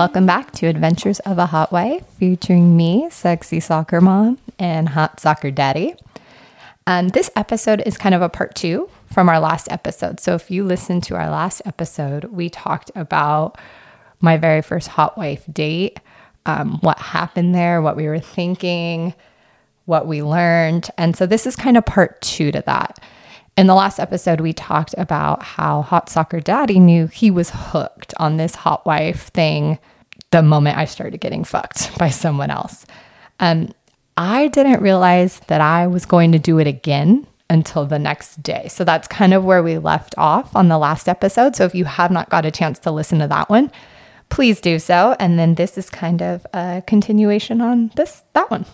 Welcome back to Adventures of a Hot Wife, featuring me, sexy soccer mom, and hot soccer daddy. Um, this episode is kind of a part two from our last episode. So if you listen to our last episode, we talked about my very first hot wife date, um, what happened there, what we were thinking, what we learned. And so this is kind of part two to that. In the last episode, we talked about how Hot Soccer Daddy knew he was hooked on this hot wife thing the moment I started getting fucked by someone else. Um, I didn't realize that I was going to do it again until the next day. So that's kind of where we left off on the last episode. So if you have not got a chance to listen to that one, please do so. And then this is kind of a continuation on this that one.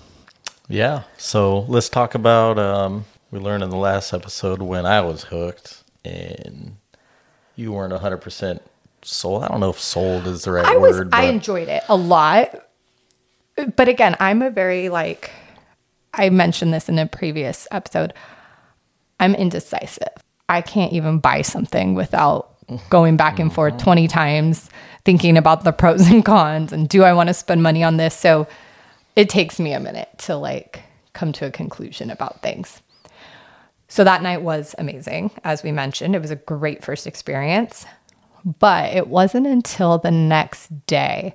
Yeah. So let's talk about um, we learned in the last episode when I was hooked and you weren't 100% sold. I don't know if sold is the right I was word. I enjoyed it a lot. But again, I'm a very like I mentioned this in a previous episode. I'm indecisive. I can't even buy something without going back and forth 20 times thinking about the pros and cons and do I want to spend money on this? So it takes me a minute to like come to a conclusion about things. So that night was amazing. As we mentioned, it was a great first experience. But it wasn't until the next day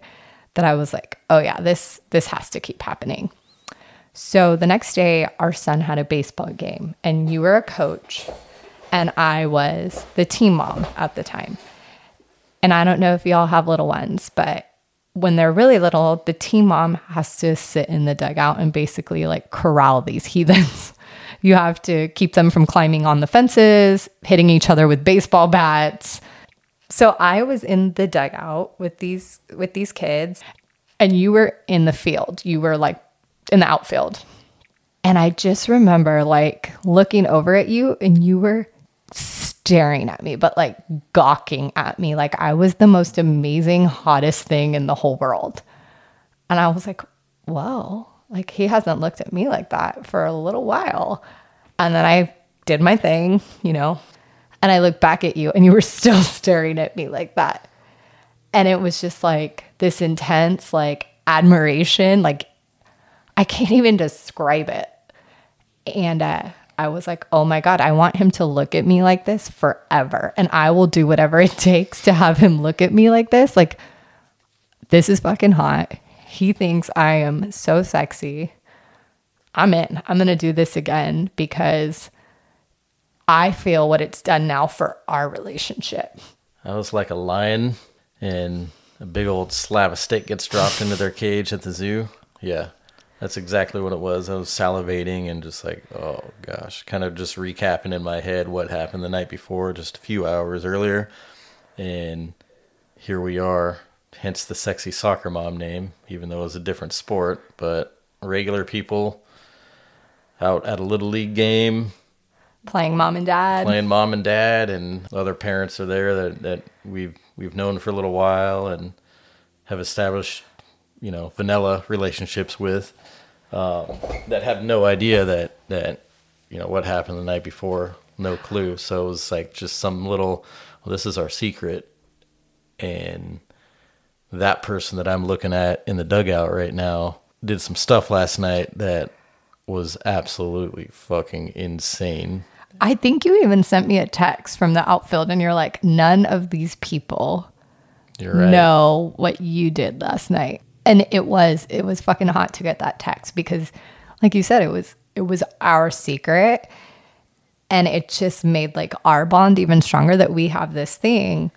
that I was like, "Oh yeah, this this has to keep happening." So the next day our son had a baseball game and you were a coach and I was the team mom at the time. And I don't know if y'all have little ones, but when they're really little, the team mom has to sit in the dugout and basically like corral these heathens. You have to keep them from climbing on the fences, hitting each other with baseball bats. So I was in the dugout with these with these kids and you were in the field. You were like in the outfield. And I just remember like looking over at you and you were staring at me, but like gawking at me like I was the most amazing, hottest thing in the whole world. And I was like, whoa, like he hasn't looked at me like that for a little while. And then I did my thing, you know, and I looked back at you and you were still staring at me like that. And it was just like this intense, like admiration. Like I can't even describe it. And uh, I was like, oh my God, I want him to look at me like this forever. And I will do whatever it takes to have him look at me like this. Like, this is fucking hot. He thinks I am so sexy. I'm in. I'm going to do this again because I feel what it's done now for our relationship. I was like a lion and a big old slab of steak gets dropped into their cage at the zoo. Yeah. That's exactly what it was. I was salivating and just like, oh gosh, kind of just recapping in my head what happened the night before, just a few hours earlier. And here we are, hence the sexy soccer mom name, even though it was a different sport. But regular people out at a little league game, Playing mom and dad. playing mom and dad and other parents are there that, that we've we've known for a little while and have established you know vanilla relationships with um, that have no idea that that you know what happened the night before no clue so it was like just some little well, this is our secret and that person that i'm looking at in the dugout right now did some stuff last night that was absolutely fucking insane I think you even sent me a text from the outfield and you're like, none of these people you're right know what you did last night. And it was it was fucking hot to get that text because like you said, it was it was our secret. And it just made like our bond even stronger that we have this thing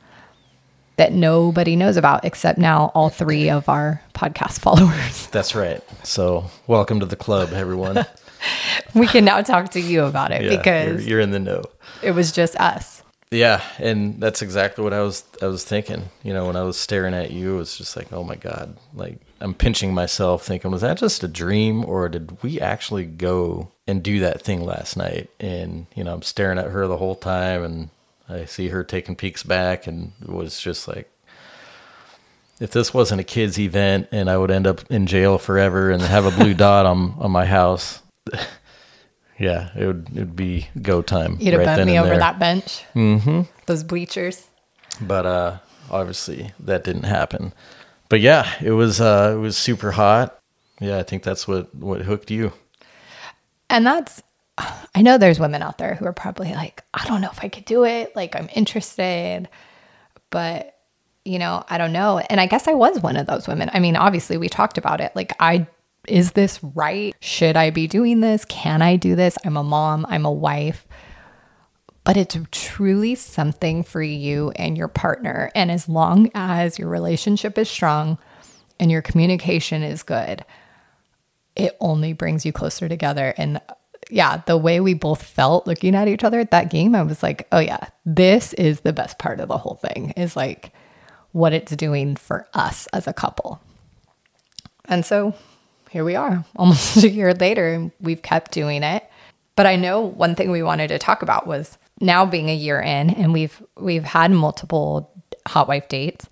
that nobody knows about except now all three of our podcast followers. That's right. So, welcome to the club, everyone. we can now talk to you about it Yeah, you're, because you're in the know. it was just us. Yeah, and that's exactly what I was I was thinking. You know, when I was staring at you, it was just like, "Oh my god." Like I'm pinching myself thinking, "Was that just a dream or did we actually go and do that thing last night?" And, you know, I'm staring at her the whole time and I see her taking peeks back and it was just like if this wasn't a kids event and I would end up in jail forever and have a blue dot on on my house, yeah, it would it would be go time. You'd have right bent me over there. that bench. Mm-hmm. Those bleachers. But uh, obviously that didn't happen. but yeah, it was uh, it was super hot. Yeah, I think that's what what hooked you. And that's, I know there's women out there who are probably like, I don't know if I could do it. Like, I'm interested, but, you know, I don't know. And I guess I was one of those women. I mean, obviously, we talked about it. Like, I, is this right? Should I be doing this? Can I do this? I'm a mom, I'm a wife. But it's truly something for you and your partner. And as long as your relationship is strong and your communication is good, it only brings you closer together. And yeah, the way we both felt looking at each other at that game, I was like, oh yeah, this is the best part of the whole thing is like what it's doing for us as a couple. And so here we are, almost a year later, and we've kept doing it. But I know one thing we wanted to talk about was now being a year in and we've we've had multiple hot wife dates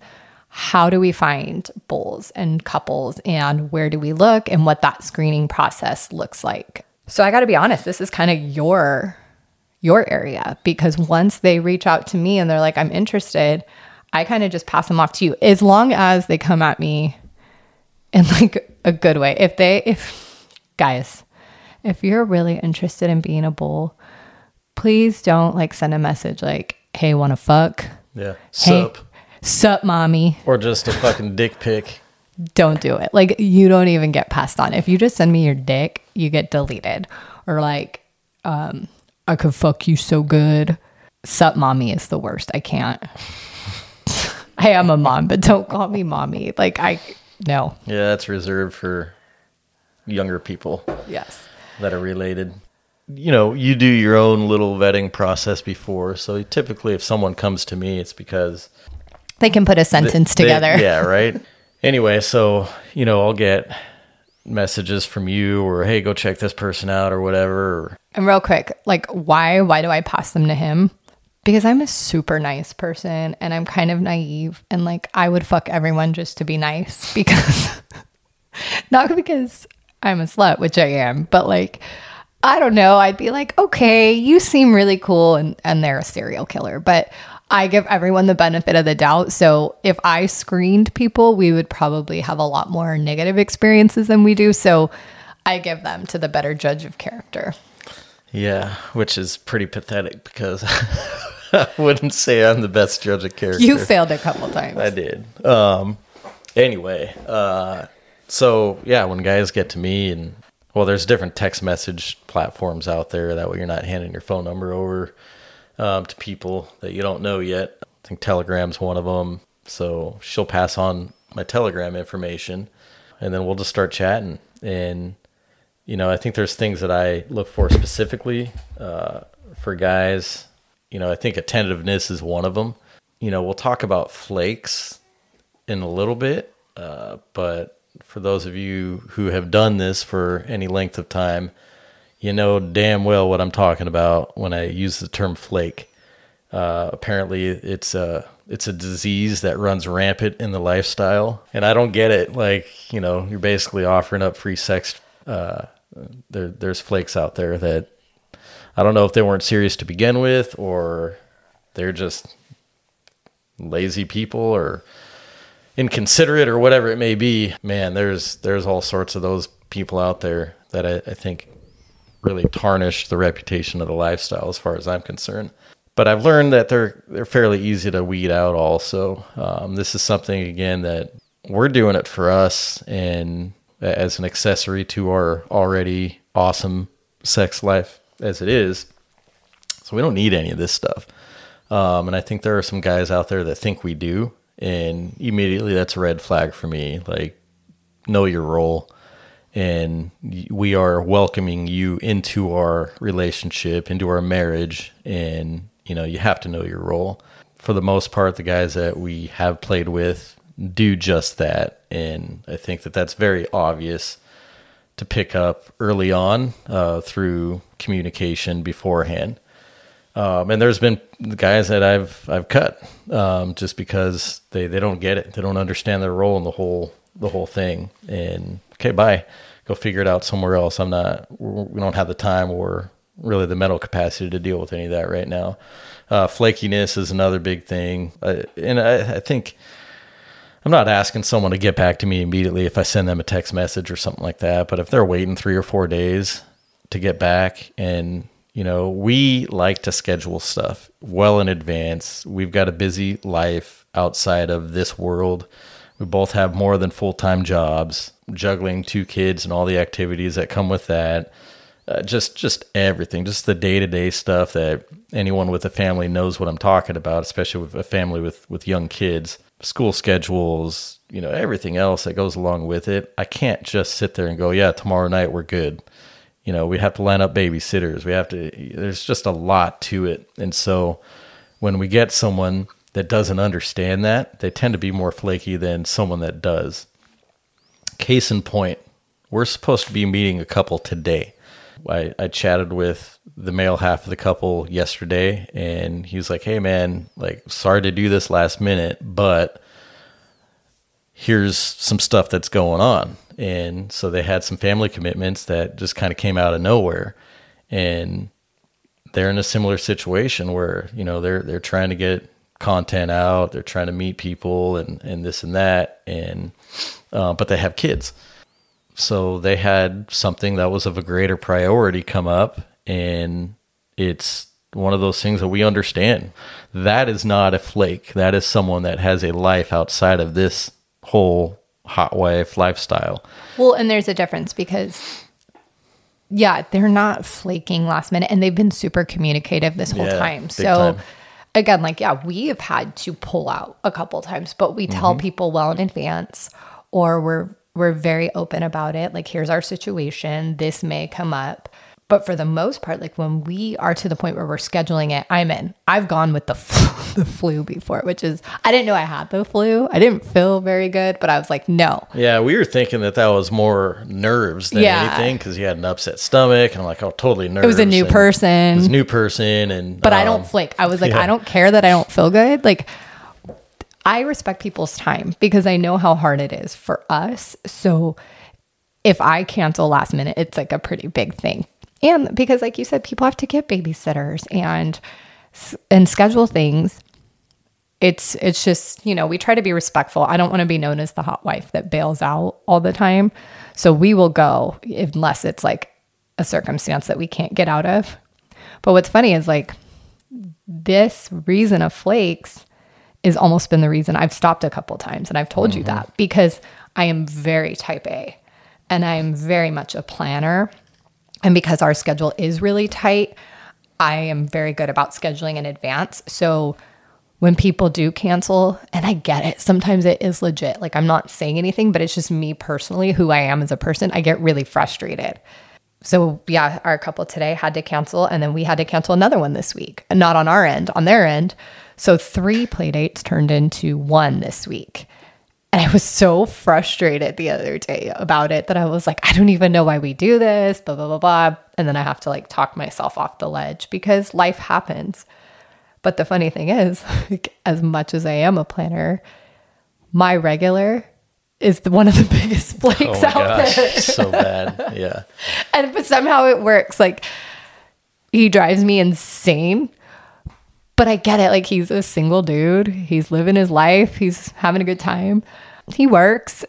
how do we find bulls and couples and where do we look and what that screening process looks like so i got to be honest this is kind of your your area because once they reach out to me and they're like i'm interested i kind of just pass them off to you as long as they come at me in like a good way. If they if guys if you're really interested in being a bull please don't like send a message like hey want to fuck? Yeah, hey sup. sup mommy. Or just a fucking dick pic. Don't do it. Like you don't even get passed on. If you just send me your dick, you get deleted. Or like, um, I could fuck you so good. Sup mommy is the worst. I can't. I am a mom, but don't call me mommy. Like I no. Yeah, that's reserved for younger people Yes. that are related. You know, you do your own little vetting process before. So typically, if someone comes to me, it's because They can put a sentence they- together. yeah, right. Anyway, so you know, I'll get messages from you or hey, go check this person out or whatever. And real quick, like why why do I pass them to him? Because I'm a super nice person and I'm kind of naive and like I would fuck everyone just to be nice because not because I'm a slut, which I am, but like I don't know, I'd be like, "Okay, you seem really cool and and they're a serial killer." But I give everyone the benefit of the doubt. So if I screened people, we would probably have a lot more negative experiences than we do. So I give them to the better judge of character. yeah, which is pretty pathetic because I wouldn't say I'm the best judge of character. You failed a couple times. I did. Um, anyway, uh, so yeah, when guys get to me and well, there's different text message platforms out there. That way, you're not handing your phone number over um, to people that you don't know yet. I think Telegram's one of them. So she'll pass on my Telegram information, and then we'll just start chatting. And you know, I think there's things that I look for specifically uh, for guys. You know, I think attentiveness is one of them. You know, we'll talk about flakes in a little bit, uh, but for those of you who have done this for any length of time, you know damn well what I'm talking about when I use the term flake. Uh, apparently, it's a it's a disease that runs rampant in the lifestyle, and I don't get it. Like you know, you're basically offering up free sex. Uh, there, there's flakes out there that I don't know if they weren't serious to begin with, or they're just lazy people, or inconsiderate, or whatever it may be. Man, there's there's all sorts of those people out there that I, I think really tarnish the reputation of the lifestyle as far as I'm concerned. But I've learned that they're they're fairly easy to weed out. Also, um, this is something again that we're doing it for us and as an accessory to our already awesome sex life as it is. So we don't need any of this stuff. Um, and I think there are some guys out there that think we do, and immediately that's a red flag for me. Like, know your role and we are welcoming you into our relationship, into our marriage, and you know you have to know your role. For the most part, the guys that we have played with do just that, and I think that that's very obvious to pick up early on uh, through communication beforehand. Um, and there's been guys that I've I've cut um, just because they, they don't get it, they don't understand their role in the whole the whole thing, and okay, bye. Go figure it out somewhere else. I'm not. We don't have the time or really the mental capacity to deal with any of that right now. Uh, flakiness is another big thing, uh, and I, I think I'm not asking someone to get back to me immediately if I send them a text message or something like that. But if they're waiting three or four days to get back, and you know, we like to schedule stuff well in advance. We've got a busy life outside of this world. We both have more than full time jobs, juggling two kids and all the activities that come with that. Uh, just just everything, just the day to day stuff that anyone with a family knows what I'm talking about, especially with a family with with young kids school schedules, you know, everything else that goes along with it. I can't just sit there and go, yeah, tomorrow night we're good. You know, we have to line up babysitters. We have to, there's just a lot to it. And so when we get someone that doesn't understand that, they tend to be more flaky than someone that does. Case in point, we're supposed to be meeting a couple today. I, I chatted with the male half of the couple yesterday and he was like, Hey man, like sorry to do this last minute, but here's some stuff that's going on. And so they had some family commitments that just kind of came out of nowhere. And they're in a similar situation where, you know, they're they're trying to get content out, they're trying to meet people and, and this and that. And uh, but they have kids so they had something that was of a greater priority come up and it's one of those things that we understand that is not a flake that is someone that has a life outside of this whole hot wife lifestyle well and there's a difference because yeah they're not flaking last minute and they've been super communicative this whole Yeah, time so time. Again like yeah we have had to pull out a couple times but we Mm-hmm. tell people well in advance or we're we're very open about it. Like here's our situation. This may come up but for the most part like when we are to the point where we're scheduling it i'm in i've gone with the flu, the flu before which is i didn't know i had the flu i didn't feel very good but i was like no yeah we were thinking that that was more nerves than Yeah. anything because you had an upset stomach and i'm like oh totally nerves it was a new person it was a new person and but I um, don't flake. I was like, yeah. I don't care that I don't feel good. Like, I respect people's time because I know how hard it is for us. So, if I cancel last minute, it's like a pretty big thing. And because, like you said, people have to get babysitters and and schedule things. It's it's just you know we try to be respectful. I don't want to be known as the hot wife that bails out all the time. So we will go unless it's like a circumstance that we can't get out of. But what's funny is like this reason of flakes is almost been the reason I've stopped a couple times and I've told you mm-hmm. that because I am very type A and I am very much a planner. And because our schedule is really tight, I am very good about scheduling in advance. So when people do cancel, and I get it, sometimes it is legit. Like I'm not saying anything, but it's just me personally, who I am as a person. I get really frustrated. So yeah, our couple today had to cancel, and then we had to cancel another one this week. Not on our end, on their end. So three play dates turned into one this week. And I was so frustrated the other day about it that I was like, I don't even know why we do this, blah, blah, blah, blah. And then I have to like talk myself off the ledge because life happens. But the funny thing is, like, as much as I am a planner, my regular is the, one of the biggest flakes oh out gosh there. so bad yeah and but somehow it works. Like he drives me insane. But I get it. Like he's a single dude. He's living his life. He's having a good time. He works.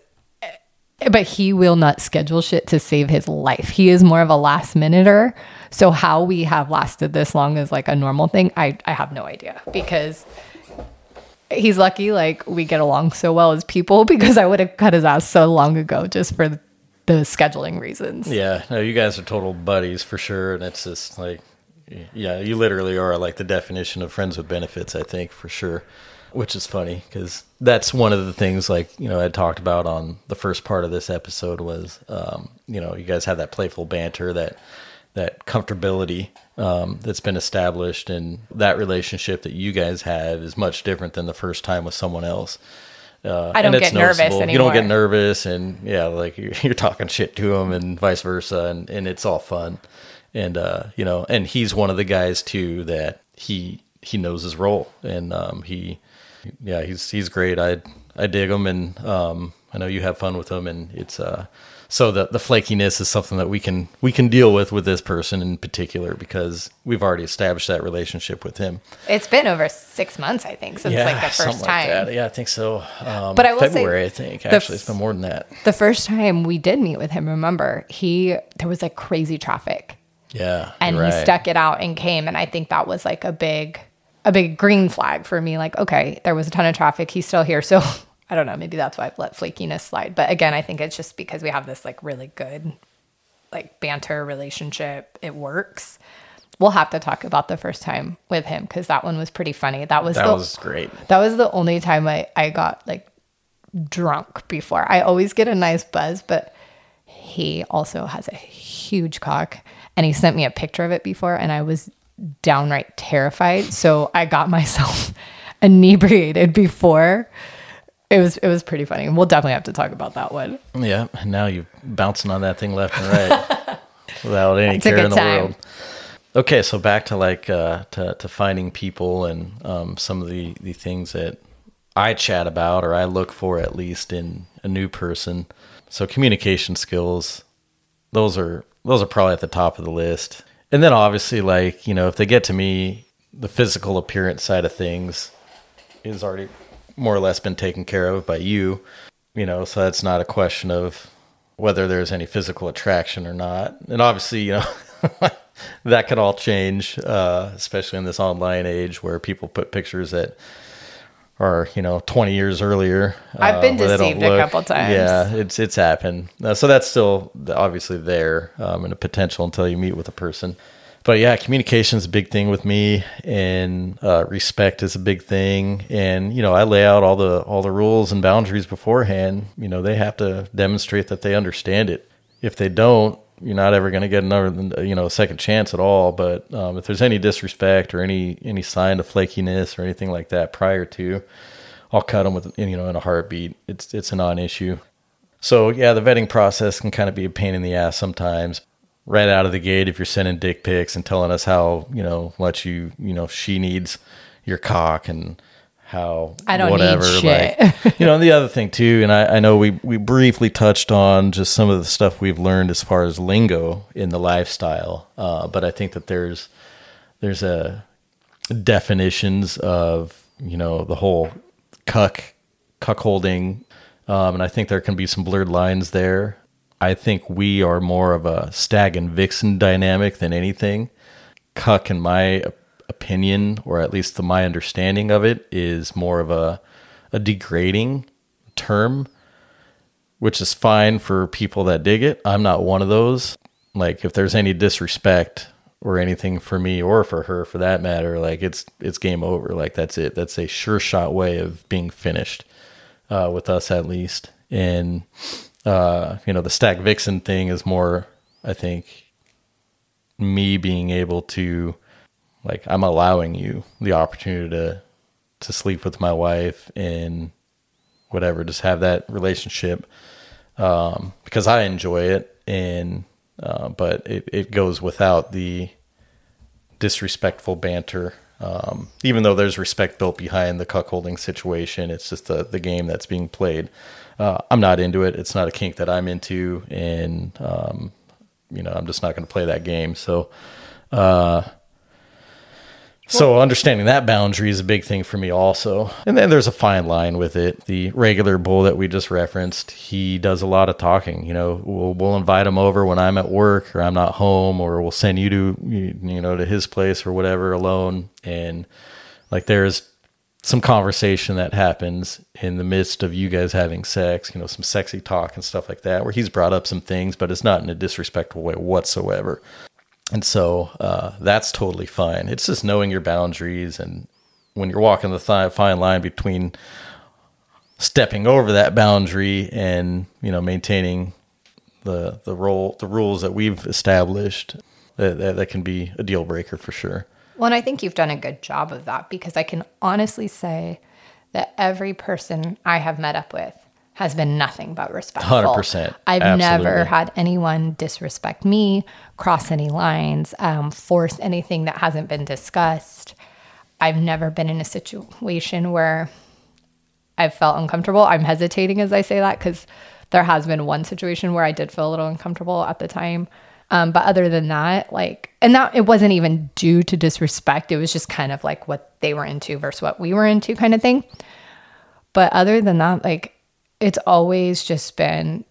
But he will not schedule shit to save his life. He is more of a last minuter. So how we have lasted this long is like a normal thing. I, I have no idea because he's lucky like we get along so well as people because I would have cut his ass so long ago just for the scheduling reasons. Yeah, no, you guys are total buddies for sure, and it's just like, yeah, you literally are like the definition of friends with benefits. I think for sure, which is funny because that's one of the things like you know I talked about on the first part of this episode was um, you know you guys have that playful banter that that comfortability um, that's been established, and that relationship that you guys have is much different than the first time with someone else. Uh, I don't and it's get nervous noticeable. You don't get nervous, and yeah, like you're, you're talking shit to them, and vice versa, and, and it's all fun. And uh, you know, and he's one of the guys too that he he knows his role, and um, he yeah, he's he's great. I I dig him, and um, I know you have fun with him, and it's uh, so the the flakiness is something that we can we can deal with with this person in particular because we've already established that relationship with him. It's been over six months, I think, since like the first time. Like. Yeah, I think so. Um, But I will say I think actually, f- it's been more than that. The first time we did meet with him, remember, he there was like crazy traffic. Yeah, and you're he stuck it out and came. And i think that was like a big a big green flag for me. Like okay there was a ton of traffic. He's still here. So i don't know. Maybe that's why i've let flakiness slide. But again i think it's just because we have this like really good like banter relationship. It works. We'll have to talk about the first time with him because that one was pretty funny. That was That the, was great. that was the only time I, I got like drunk before. I always get a nice buzz, but he also has a huge cock and he sent me a picture of it before and I was downright terrified. So I got myself inebriated before. It was it was pretty funny. We'll definitely have to talk about that one. Yeah, and now you're bouncing on that thing left and right without any a care in the time. world. Okay, so back to like uh, to to finding people and um, some of the the things that I chat about or I look for at least in a new person. So communication skills, those are those are probably at the top of the list. And then obviously, like you know, if they get to me, the physical appearance side of things is already more or less been taken care of by you. You know, so that's not a question of whether there's any physical attraction or not. And obviously, you know, that could all change, uh, especially in this online age where people put pictures that are, you know, 20 years earlier. I've been uh, they don't deceived a couple times. Yeah, it's it's happened. Uh, so that's still obviously there um, and a potential until you meet with a person. But yeah, communication is a big thing with me, and uh, respect is a big thing. And you know, I lay out all the all the rules and boundaries beforehand. You know, they have to demonstrate that they understand it. If they don't, you're not ever going to get another you know second chance at all. But um, if there's any disrespect or any any sign of flakiness or anything like that prior to, I'll cut them with you know in a heartbeat. It's it's a non-issue. So yeah, the vetting process can kind of be a pain in the ass sometimes. Right out of the gate, if you're sending dick pics and telling us how you know much you you know she needs your cock and how I don't need whatever shit. like you know and the other thing too and I, I know we we briefly touched on just some of the stuff we've learned as far as lingo in the lifestyle uh, but i think that there's there's a definitions of you know the whole cuck cuckolding um, and i think there can be some blurred lines there i think we are more of a stag and vixen dynamic than anything cuck in my opinion or at least the, my understanding of it is more of a a degrading term which is fine for people that dig it. I'm not one of those. Like if there's any disrespect or anything for me or for her for that matter like it's it's game over. Like that's it. That's a sure shot way of being finished uh, with us at least. And uh, you know the stag vixen thing is more i think me being able to like i'm allowing you the opportunity to to sleep with my wife and whatever just have that relationship um, because i enjoy it. And uh, but it, it goes without the disrespectful banter. Um, even though there's respect built behind the cuckolding situation it's just the, the game that's being played. Uh, i'm not into it. It's not a kink that i'm into. And um, you know i'm just not going to play that game. So uh, so understanding that boundary is a big thing for me also. And then there's a fine line with it. The regular bull that we just referenced, he does a lot of talking. You know, we'll, we'll invite him over when I'm at work or I'm not home, or we'll send you to you know to his place or whatever alone. And like there's some conversation that happens in the midst of you guys having sex, you know, some sexy talk and stuff like that, where he's brought up some things, but it's not in a disrespectful way whatsoever. And so uh, that's totally fine. It's just knowing your boundaries and when you're walking the th- fine line between stepping over that boundary and you know maintaining the the role the rules that we've established that, that, that can be a deal breaker for sure. Well, and I think you've done a good job of that because I can honestly say that every person I have met up with has been nothing but respectful. 100%. I've Absolutely. never had anyone disrespect me, cross any lines, um, force anything that hasn't been discussed. I've never been in a situation where I've felt uncomfortable. I'm hesitating as I say that because there has been one situation where I did feel a little uncomfortable at the time. Um, but other than that, like, and that it wasn't even due to disrespect. It was just kind of like what they were into versus what we were into, kind of thing. But other than that, like, it's always just been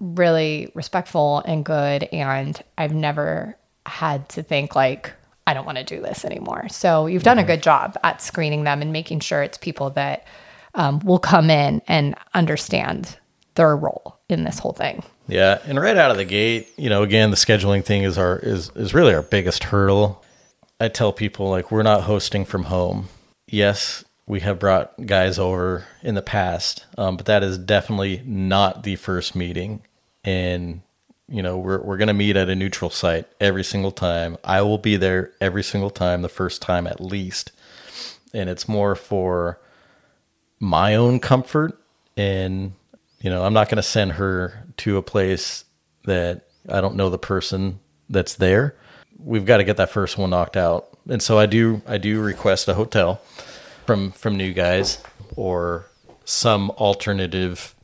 really respectful and good. And I've never had to think, like, I don't want to do this anymore. So you've done a good job at screening them and making sure it's people that um, will come in and understand their role in this whole thing. Yeah, and right out of the gate, you know, again, the scheduling thing is our is is really our biggest hurdle. I tell people like we're not hosting from home. Yes, we have brought guys over in the past, um, but that is definitely not the first meeting. And you know, we're we're gonna meet at a neutral site every single time. I will be there every single time, the first time at least, and it's more for my own comfort and you know, I'm not to send her to a place that I don't know the person that's there. We've got to get that first one knocked out. And so I do I do request a hotel from from new guys or some alternative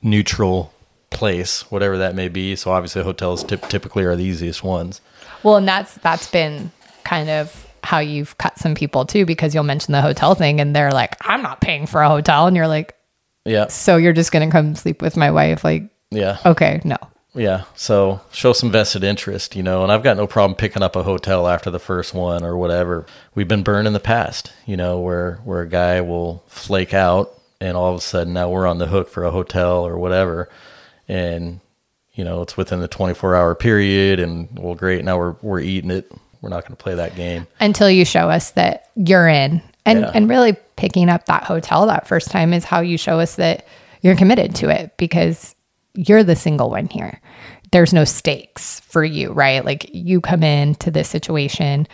neutral place, whatever that may be. So obviously hotels typ- typically are the easiest ones. Well, and that's that's been kind of how you've cut some people too because you'll mention the hotel thing and they're like, "I'm not paying for a hotel." And you're like, Yeah. "So you're just going to come sleep with my wife?" Like, Yeah. okay, no. Yeah. So show some vested interest, you know, and I've got no problem picking up a hotel after the first one or whatever. We've been burned in the past, you know, where where a guy will flake out and all of a sudden now we're on the hook for a hotel or whatever. And you know, it's within the 24 hour period and well great, now we're we're eating it. We're not going to play that game. until you show us that you're in and Yeah. and really picking up that hotel that first time is how you show us that you're committed to it because you're the single one here. There's no stakes for you right? Like you come in to this situation.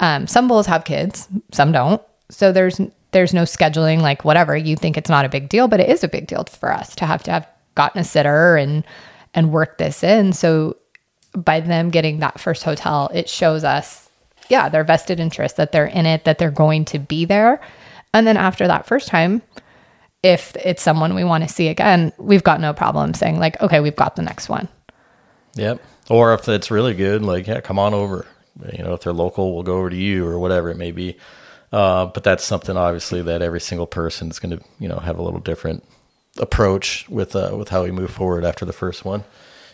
Um, some bulls have kids some don't. So there's there's no scheduling like whatever. You think it's not a big deal but it is a big deal for us to have to have gotten a sitter and and work this in. So by them getting that first hotel, it shows us, yeah, their vested interest that they're in it, that they're going to be there. And then after that first time, if it's someone we want to see again, we've got no problem saying, like, okay, we've got the next one. Yep. Or if it's really good, like, yeah, come on over. You know, if they're local, we'll go over to you or whatever it may be. Uh, but that's something obviously that every single person is going to, you know, have a little different approach with uh, with how we move forward after the first one,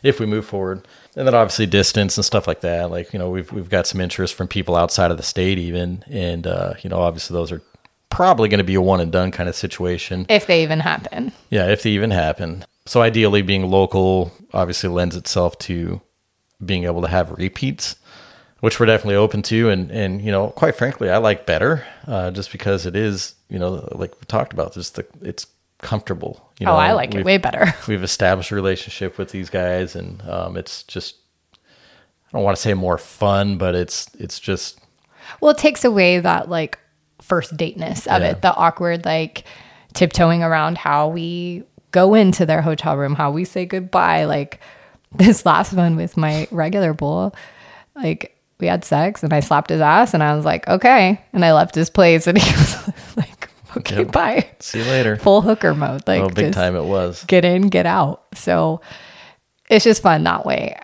if we move forward. And then obviously distance and stuff like that. Like you know, we've we've got some interest from people outside of the state even, and uh, you know, obviously those are probably going to be a one and done kind of situation. If they even happen. Yeah, if they even happen. So ideally, being local obviously lends itself to being able to have repeats, which we're definitely open to. And and you know, quite frankly, I like better, uh, just because it is you know like we talked about, just the it's comfortable. You know, oh, I like it way better. We've established a relationship with these guys, and um, it's just I don't want to say more fun, but it's it's just Well, it takes away that like first dateness of Yeah. it, the awkward like tiptoeing around how we go into their hotel room, how we say goodbye. Like this last one with my regular bull, like we had sex and I slapped his ass and I was like, okay. And I left his place and he was like, okay, Yep. bye. see you later. Full hooker mode. Like oh, big time it was. get in, get out. So it's just fun that way.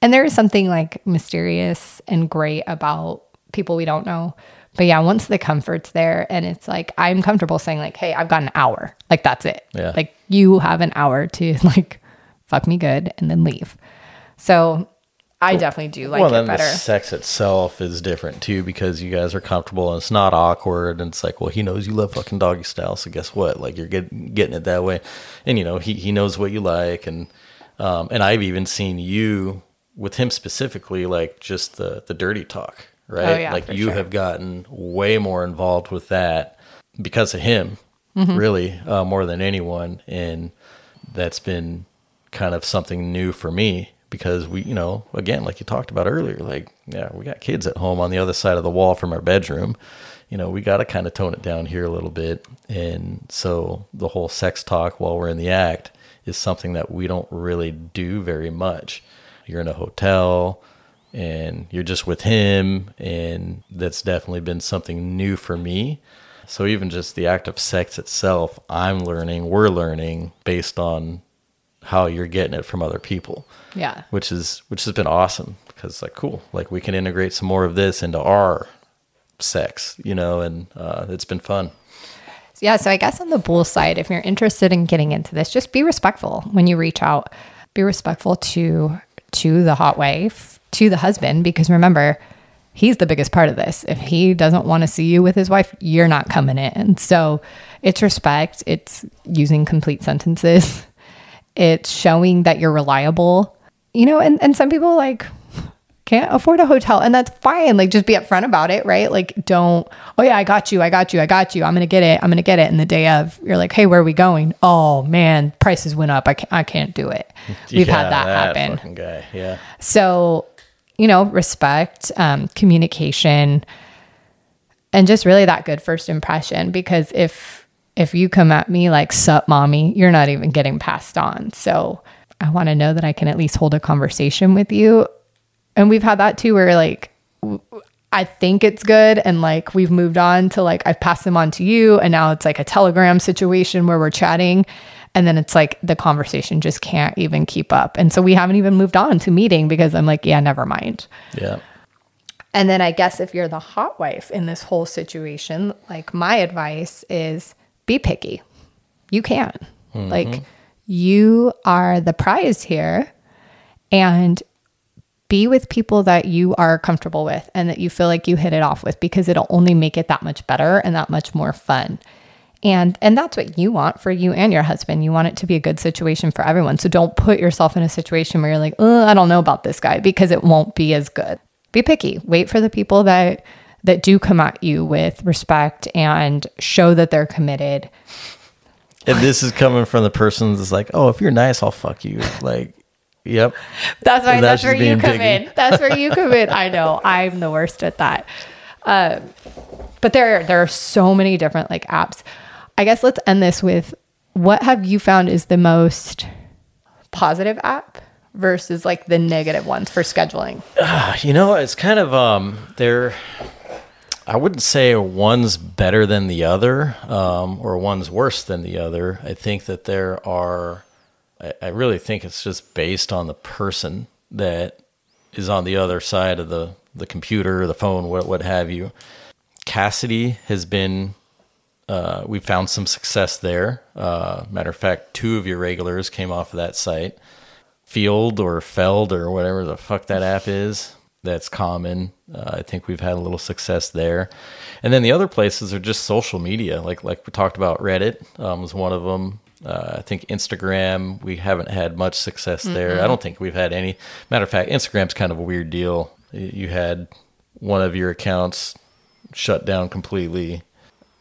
And there is something like mysterious and great about people we don't know. But yeah, once the comfort's there and it's like I'm comfortable saying like, "Hey, I've got an hour." Like that's it. Yeah. Like you have an hour to like fuck me good and then leave. So I definitely do like well, it better. the sex itself is different too because you guys are comfortable and it's not awkward. And it's like, well, he knows you love fucking doggy style, so guess what? Like you're get, getting it that way, and you know he he knows what you like, and um, and I've even seen you with him specifically, like just the the dirty talk, right? Oh, yeah, like you sure. have gotten way more involved with that because of him, Mm-hmm. really uh, more than anyone, and that's been kind of something new for me because we, you know, again, like you talked about earlier, like, yeah, we got kids at home on the other side of the wall from our bedroom. You know, we got to kind of tone it down here a little bit. And so the whole sex talk while we're in the act is something that we don't really do very much. You're in a hotel and you're just with him. And that's definitely been something new for me. So even just the act of sex itself, I'm learning, we're learning based on how you're getting it from other people. Yeah. Which is which has been awesome because like cool, like we can integrate some more of this into our sex, you know, and uh, it's been fun. Yeah, so I guess on the bull side, if you're interested in getting into this, just be respectful when you reach out. Be respectful to to the hot wife, to the husband, because remember, he's the biggest part of this. If he doesn't want to see you with his wife, you're not coming in. So it's respect, it's using complete sentences, it's showing that you're reliable. You know, and, and some people like can't afford a hotel and that's fine like just be upfront about it right like don't oh yeah i got you i got you i got you i'm gonna get it i'm gonna get it and the day of you're like hey where are we going oh man prices went up i can't, I can't do it we've Yeah, had that, happen fucking guy. Yeah. so you know respect um, communication and just really that good first impression. Because if if you come at me like sup mommy you're not even getting passed on. So i want to know that i can at least hold a conversation with you. And we've had that too where like I think it's good and like we've moved on to like i've passed them on to you and now it's like a telegram situation where we're chatting and then it's like the conversation just can't even keep up and so we haven't even moved on to meeting because i'm like yeah never mind Yeah. and then I guess if you're the hot wife in this whole situation, like my advice is be picky. You can. Mm-hmm. Like you are the prize here and be with people that you are comfortable with and that you feel like you hit it off with because it'll only make it that much better and that much more fun. And and that's what you want for you and your husband. You want it to be a good situation for everyone. So don't put yourself in a situation where you're like, "Oh, I don't know about this guy" because it won't be as good. Be picky. Wait for the people that that do come at you with respect and show that they're committed. And this is coming from the person that's like, oh, if you're nice, I'll fuck you. Like, yep. That's why that's, that's where you come picky. in. That's where you come in. I know. I'm the worst at that. Um, but there there are so many different like apps. I guess let's end this with what have you found is the most positive app versus like the negative ones for scheduling? You know, it's kind of um they're I wouldn't say one's better than the other, um, or one's worse than the other. I think that there are I, I really think it's just based on the person that is on the other side of the, the computer, the phone, what what have you. Kasidie has been uh, we found some success there. Uh, matter of fact, two of your regulars came off of that site. Feeld or Feld or whatever the fuck that app is. That's common. Uh, I think we've had a little success there, and then the other places are just social media. Like like we talked about, Reddit um, was one of them. Uh, I think Instagram. We haven't had much success there. I don't think we've had any. Matter of fact, Instagram's kind of a weird deal. You had one of your accounts shut down completely.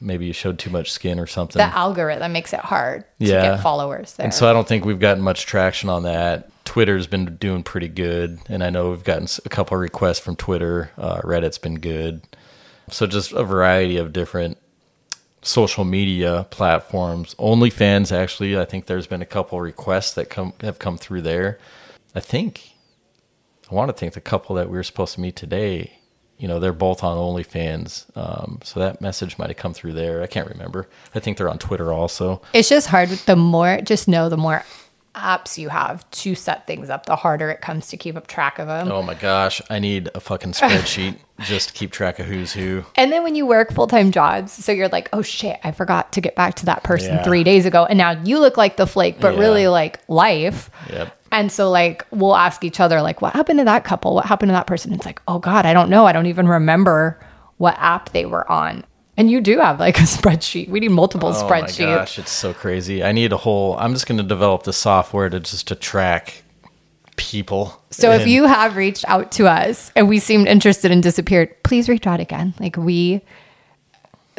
Maybe you showed too much skin or something. The algorithm makes it hard to get followers there. And so I don't think we've gotten much traction on that. Twitter's been doing pretty good, and I know we've gotten a couple of requests from Twitter. Uh, Reddit's been good. So just a variety of different social media platforms. OnlyFans, actually, I think there's been a couple of requests that come have come through there. I think I want to think the couple that we were supposed to meet today. You know, they're both on OnlyFans, um, so that message might have come through there. I can't remember. I think they're on Twitter also. It's just hard. The more, just know the more apps you have to set things up, the harder it comes to keep up track of them. Oh my gosh, I need a fucking spreadsheet just to keep track of who's who. And then when you work full time jobs, so you're like, oh shit, I forgot to get back to that person Yeah. three days ago. And now you look like the flake, but Yeah. really like life. Yep. And so, like, we'll ask each other, like, what happened to that couple? What happened to that person? It's like, oh God, I don't know. I don't even remember what app they were on. And you do have like a spreadsheet. We need multiple spreadsheets. Oh my gosh, it's so crazy. I need a whole. I'm just going to develop the software to just to track people. So if you have reached out to us and we seemed interested and disappeared, please reach out again. Like we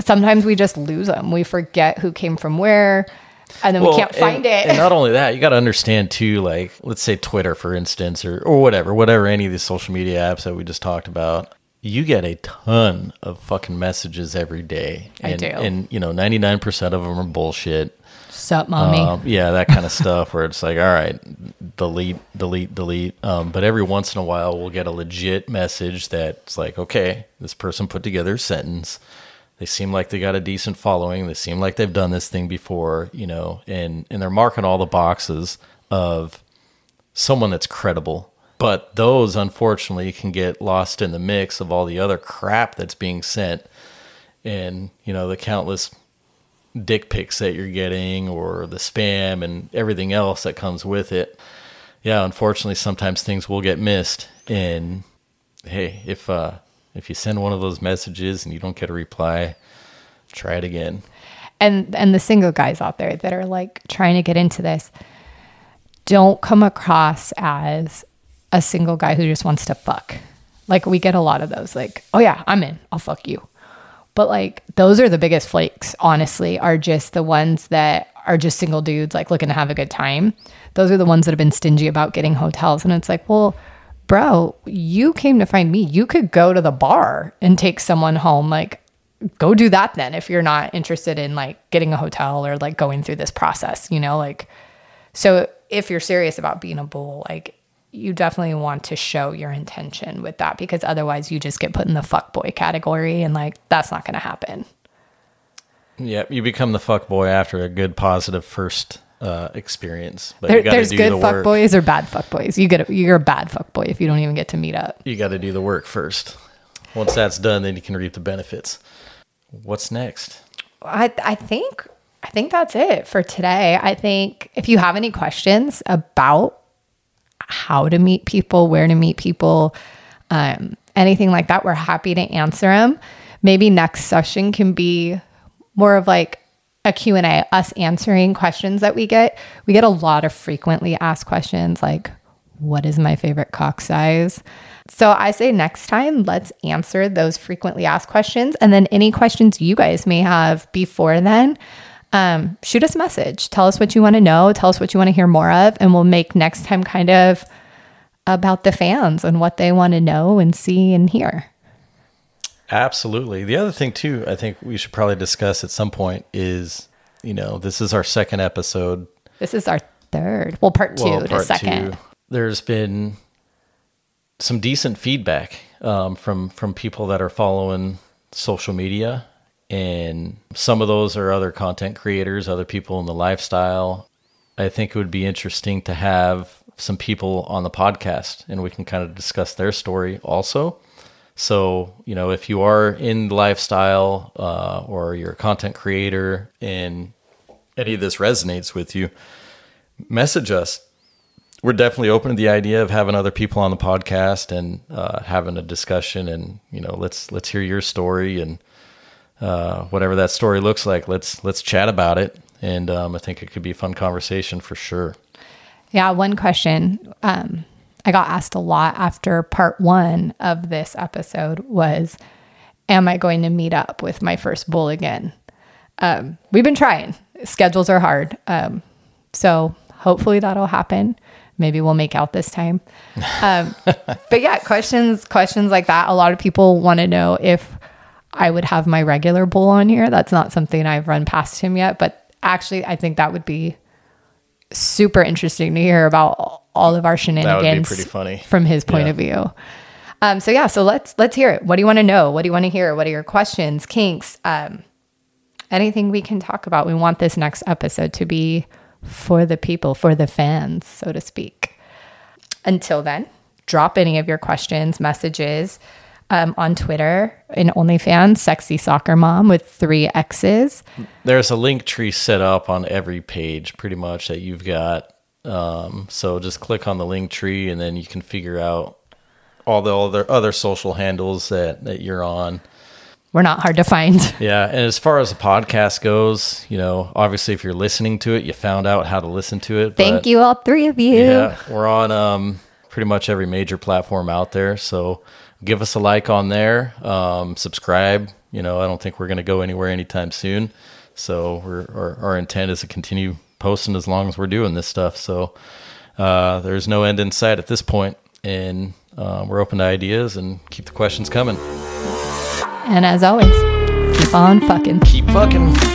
sometimes we just lose them. We forget who came from where and then we can't find and, it. And not only that, you got to understand too. Like, let's say Twitter, for instance, or or whatever, whatever any of these social media apps that we just talked about. You get a ton of fucking messages every day. I and, do. And you know, 99% of them are bullshit. Sup, mommy. Um, yeah, that kind of stuff where it's like, all right, delete, delete, delete. Um, but every once in a while, we'll get a legit message that's like, okay, this person put together a sentence. They seem like they got a decent following. They seem like they've done this thing before, you know, and and they're marking all the boxes of someone that's credible. But those unfortunately can get lost in the mix of all the other crap that's being sent and, you know, the countless dick pics that you're getting or the spam and everything else that comes with it. Yeah, unfortunately sometimes things will get missed and hey, if uh if you send one of those messages and you don't get a reply, try it again. And and the single guys out there that are like trying to get into this, don't come across as a single guy who just wants to fuck. Like we get a lot of those like, "Oh yeah, I'm in. I'll fuck you." But like those are the biggest flakes, honestly, are just the ones that are just single dudes like looking to have a good time. Those are the ones that have been stingy about getting hotels and it's like, "Well, bro, you came to find me. You could go to the bar and take someone home. Like, go do that then if you're not interested in like getting a hotel or like going through this process, you know? Like, so if you're serious about being a bull, like, you definitely want to show your intention with that because otherwise you just get put in the fuck boy category and like that's not going to happen. Yep, you become the fuck boy after a good positive first uh, experience. But there, there's good the fuck boys or bad fuck boys. You get a, you're a bad fuck boy if you don't even get to meet up. You got to do the work first. Once that's done, then you can reap the benefits. What's next? I I think I think that's it for today. I think if you have any questions about how to meet people, where to meet people, um, anything like that, we're happy to answer them. Maybe next session can be more of like a Q&A, us answering questions that we get. We get a lot of frequently asked questions like, what is my favorite cock size? So I say next time, let's answer those frequently asked questions. And then any questions you guys may have before then, um, shoot us a message. Tell us what you want to know. Tell us what you want to hear more of. And we'll make next time kind of about the fans and what they want to know and see and hear. Absolutely. The other thing too, I think we should probably discuss at some point is, you know, this is our second episode. This is our third. Well, part two well, part second. Two. There's been some decent feedback um, from from people that are following social media, and some of those are other content creators, other people in the lifestyle. I think it would be interesting to have some people on the podcast, and we can kind of discuss their story also. So, you know, if you are in lifestyle uh, or you're a content creator and any of this resonates with you, message us. We're definitely open to the idea of having other people on the podcast and uh, having a discussion. And you know, let's let's hear your story and uh, whatever that story looks like. Let's let's chat about it. And um, I think it could be a fun conversation for sure. Yeah, one question. Um, I got asked a lot after part one of this episode was, Am I going to meet up with my first bull again? Um, we've been trying. Schedules are hard. Um, so hopefully that'll happen. Maybe we'll make out this time. Um, but yeah, questions, questions like that. A lot of people want to know if I would have my regular bull on here. That's not something I've run past him yet, but actually, I think that would be super interesting to hear about all of our shenanigans pretty funny. from his point yeah. of view. Um, so yeah, so let's let's hear it. What do you want to know? What do you want to hear? What are your questions, kinks, um, anything we can talk about? We want this next episode to be for the people, for the fans, so to speak. Until then, drop any of your questions, messages um, on Twitter in OnlyFans, sexy soccer mom with three X's. There's a Linktree set up on every page, pretty much that you've got. Um, so just click on the Linktree, and then you can figure out all the other other social handles that that you're on. We're not hard to find. Yeah, and as far as the podcast goes, you know, obviously if you're listening to it, you found out how to listen to it. Thank you, all three of you. Yeah, we're on um, pretty much every major platform out there. So give us a like on there, um, subscribe. You know, I don't think we're going to go anywhere anytime soon. So we're, our, our, intent is to continue posting as long as we're doing this stuff. So uh, there's no end in sight at this point, and uh, we're open to ideas and keep the questions coming. And as always, keep on fucking. Keep fucking.